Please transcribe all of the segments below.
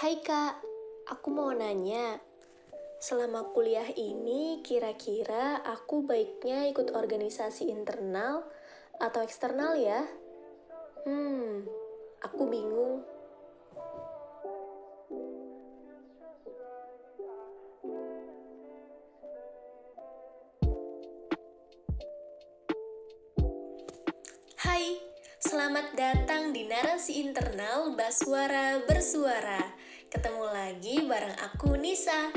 Hai kak, aku mau nanya. Selama kuliah ini, kira-kira aku baiknya ikut organisasi internal atau eksternal ya? Hmm, aku bingung. Hai, selamat datang di narasi internal Baswara Bersuara. Ketemu lagi bareng aku Nisa.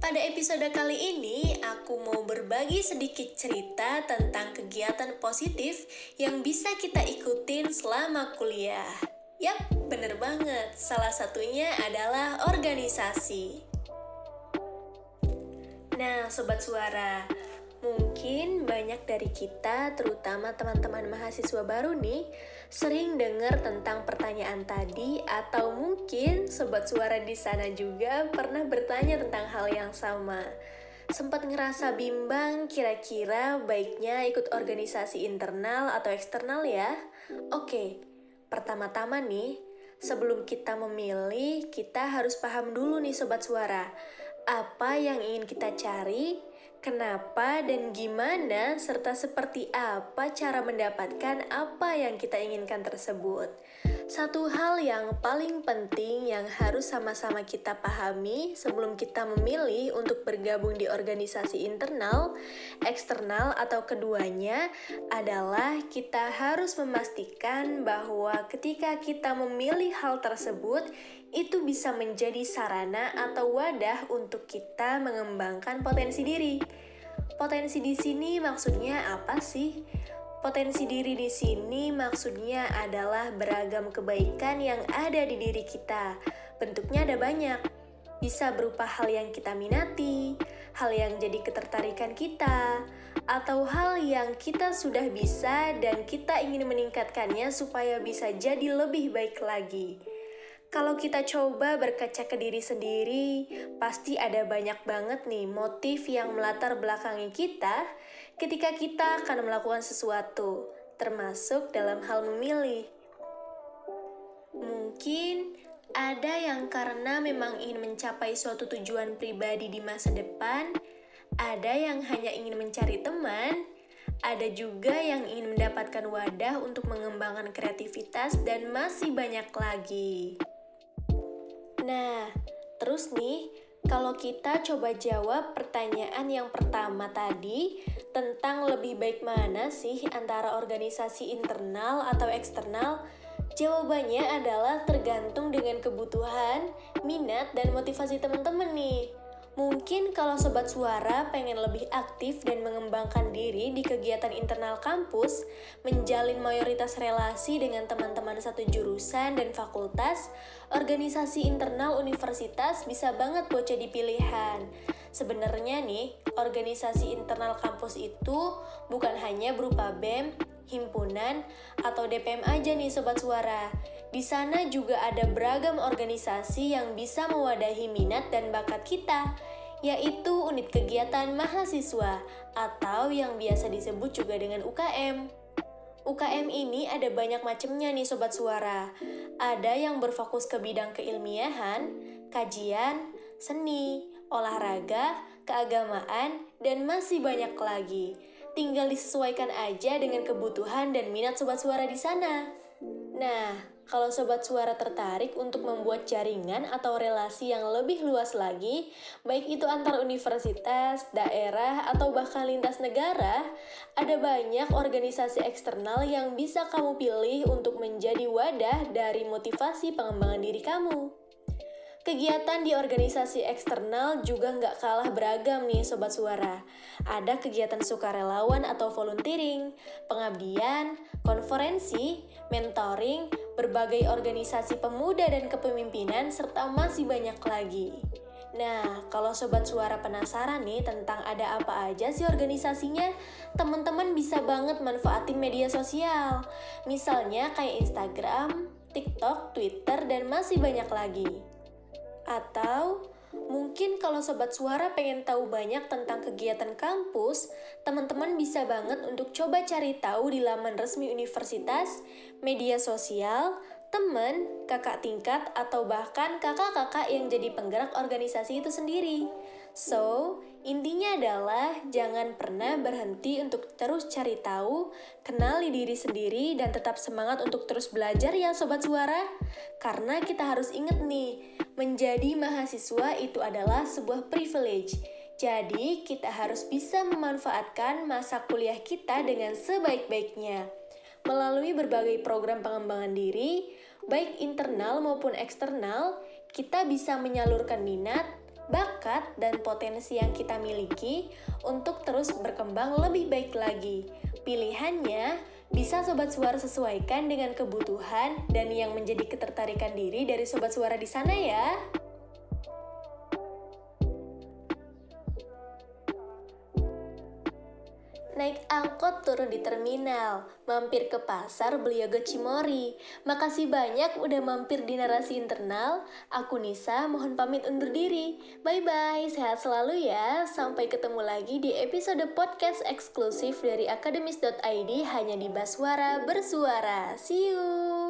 Pada episode kali ini, aku mau berbagi sedikit cerita tentang kegiatan positif yang bisa kita ikutin selama kuliah. Yap, bener banget. Salah satunya adalah organisasi. Nah, sobat suara, Mungkin banyak dari kita, terutama teman-teman mahasiswa baru nih, sering dengar tentang pertanyaan tadi atau mungkin sobat suara di sana juga pernah bertanya tentang hal yang sama. Sempat ngerasa bimbang kira-kira baiknya ikut organisasi internal atau eksternal ya? Oke, pertama-tama nih, sebelum kita memilih, kita harus paham dulu nih sobat suara. Apa yang ingin kita cari, kenapa dan gimana, serta seperti apa cara mendapatkan apa yang kita inginkan tersebut. Satu hal yang paling penting yang harus sama-sama kita pahami sebelum kita memilih untuk bergabung di organisasi internal, eksternal, atau keduanya adalah kita harus memastikan bahwa ketika kita memilih hal tersebut, itu bisa menjadi sarana atau wadah untuk kita mengembangkan potensi diri. Potensi di sini maksudnya apa sih? Potensi diri di sini maksudnya adalah beragam kebaikan yang ada di diri kita. Bentuknya ada banyak. Bisa berupa hal yang kita minati, hal yang jadi ketertarikan kita, atau hal yang kita sudah bisa dan kita ingin meningkatkannya supaya bisa jadi lebih baik lagi. Kalau kita coba berkaca ke diri sendiri, pasti ada banyak banget nih motif yang melatar belakangi kita ketika kita akan melakukan sesuatu, termasuk dalam hal memilih. Mungkin ada yang karena memang ingin mencapai suatu tujuan pribadi di masa depan, ada yang hanya ingin mencari teman, ada juga yang ingin mendapatkan wadah untuk mengembangkan kreativitas, dan masih banyak lagi. Nah, terus nih, kalau kita coba jawab pertanyaan yang pertama tadi tentang lebih baik mana sih antara organisasi internal atau eksternal, jawabannya adalah tergantung dengan kebutuhan, minat, dan motivasi teman-teman nih. Mungkin kalau sobat suara pengen lebih aktif dan mengembangkan diri di kegiatan internal kampus, menjalin mayoritas relasi dengan teman-teman satu jurusan dan fakultas, organisasi internal universitas bisa banget buat jadi pilihan. Sebenarnya nih, organisasi internal kampus itu bukan hanya berupa BEM, himpunan, atau DPM aja nih sobat suara. Di sana juga ada beragam organisasi yang bisa mewadahi minat dan bakat kita, yaitu unit kegiatan mahasiswa atau yang biasa disebut juga dengan UKM. UKM ini ada banyak macamnya nih sobat suara. Ada yang berfokus ke bidang keilmiahan, kajian, seni, olahraga, keagamaan, dan masih banyak lagi. Tinggal disesuaikan aja dengan kebutuhan dan minat sobat suara di sana. Nah, kalau sobat suara tertarik untuk membuat jaringan atau relasi yang lebih luas lagi, baik itu antar universitas, daerah, atau bahkan lintas negara, ada banyak organisasi eksternal yang bisa kamu pilih untuk menjadi wadah dari motivasi pengembangan diri kamu. Kegiatan di organisasi eksternal juga nggak kalah beragam nih Sobat Suara. Ada kegiatan sukarelawan atau volunteering, pengabdian, konferensi, mentoring, berbagai organisasi pemuda dan kepemimpinan, serta masih banyak lagi. Nah, kalau Sobat Suara penasaran nih tentang ada apa aja sih organisasinya, teman-teman bisa banget manfaatin media sosial. Misalnya kayak Instagram, TikTok, Twitter, dan masih banyak lagi. Atau mungkin kalau sobat suara pengen tahu banyak tentang kegiatan kampus, teman-teman bisa banget untuk coba cari tahu di laman resmi universitas, media sosial, teman, kakak tingkat, atau bahkan kakak-kakak yang jadi penggerak organisasi itu sendiri. So, adalah jangan pernah berhenti untuk terus cari tahu, kenali diri sendiri, dan tetap semangat untuk terus belajar ya Sobat Suara. Karena kita harus ingat nih, menjadi mahasiswa itu adalah sebuah privilege. Jadi, kita harus bisa memanfaatkan masa kuliah kita dengan sebaik-baiknya. Melalui berbagai program pengembangan diri, baik internal maupun eksternal, kita bisa menyalurkan minat, bakat, dan potensi yang kita miliki untuk terus berkembang lebih baik lagi. Pilihannya bisa sobat suara sesuaikan dengan kebutuhan dan yang menjadi ketertarikan diri dari sobat suara di sana ya. Naik angkot turun di terminal, mampir ke pasar beli yogurt Cimori. Makasih banyak udah mampir di narasi internal. Aku Nisa, mohon pamit undur diri. Bye-bye, sehat selalu ya. Sampai ketemu lagi di episode podcast eksklusif dari akademis.id hanya di Baswara Bersuara. See you!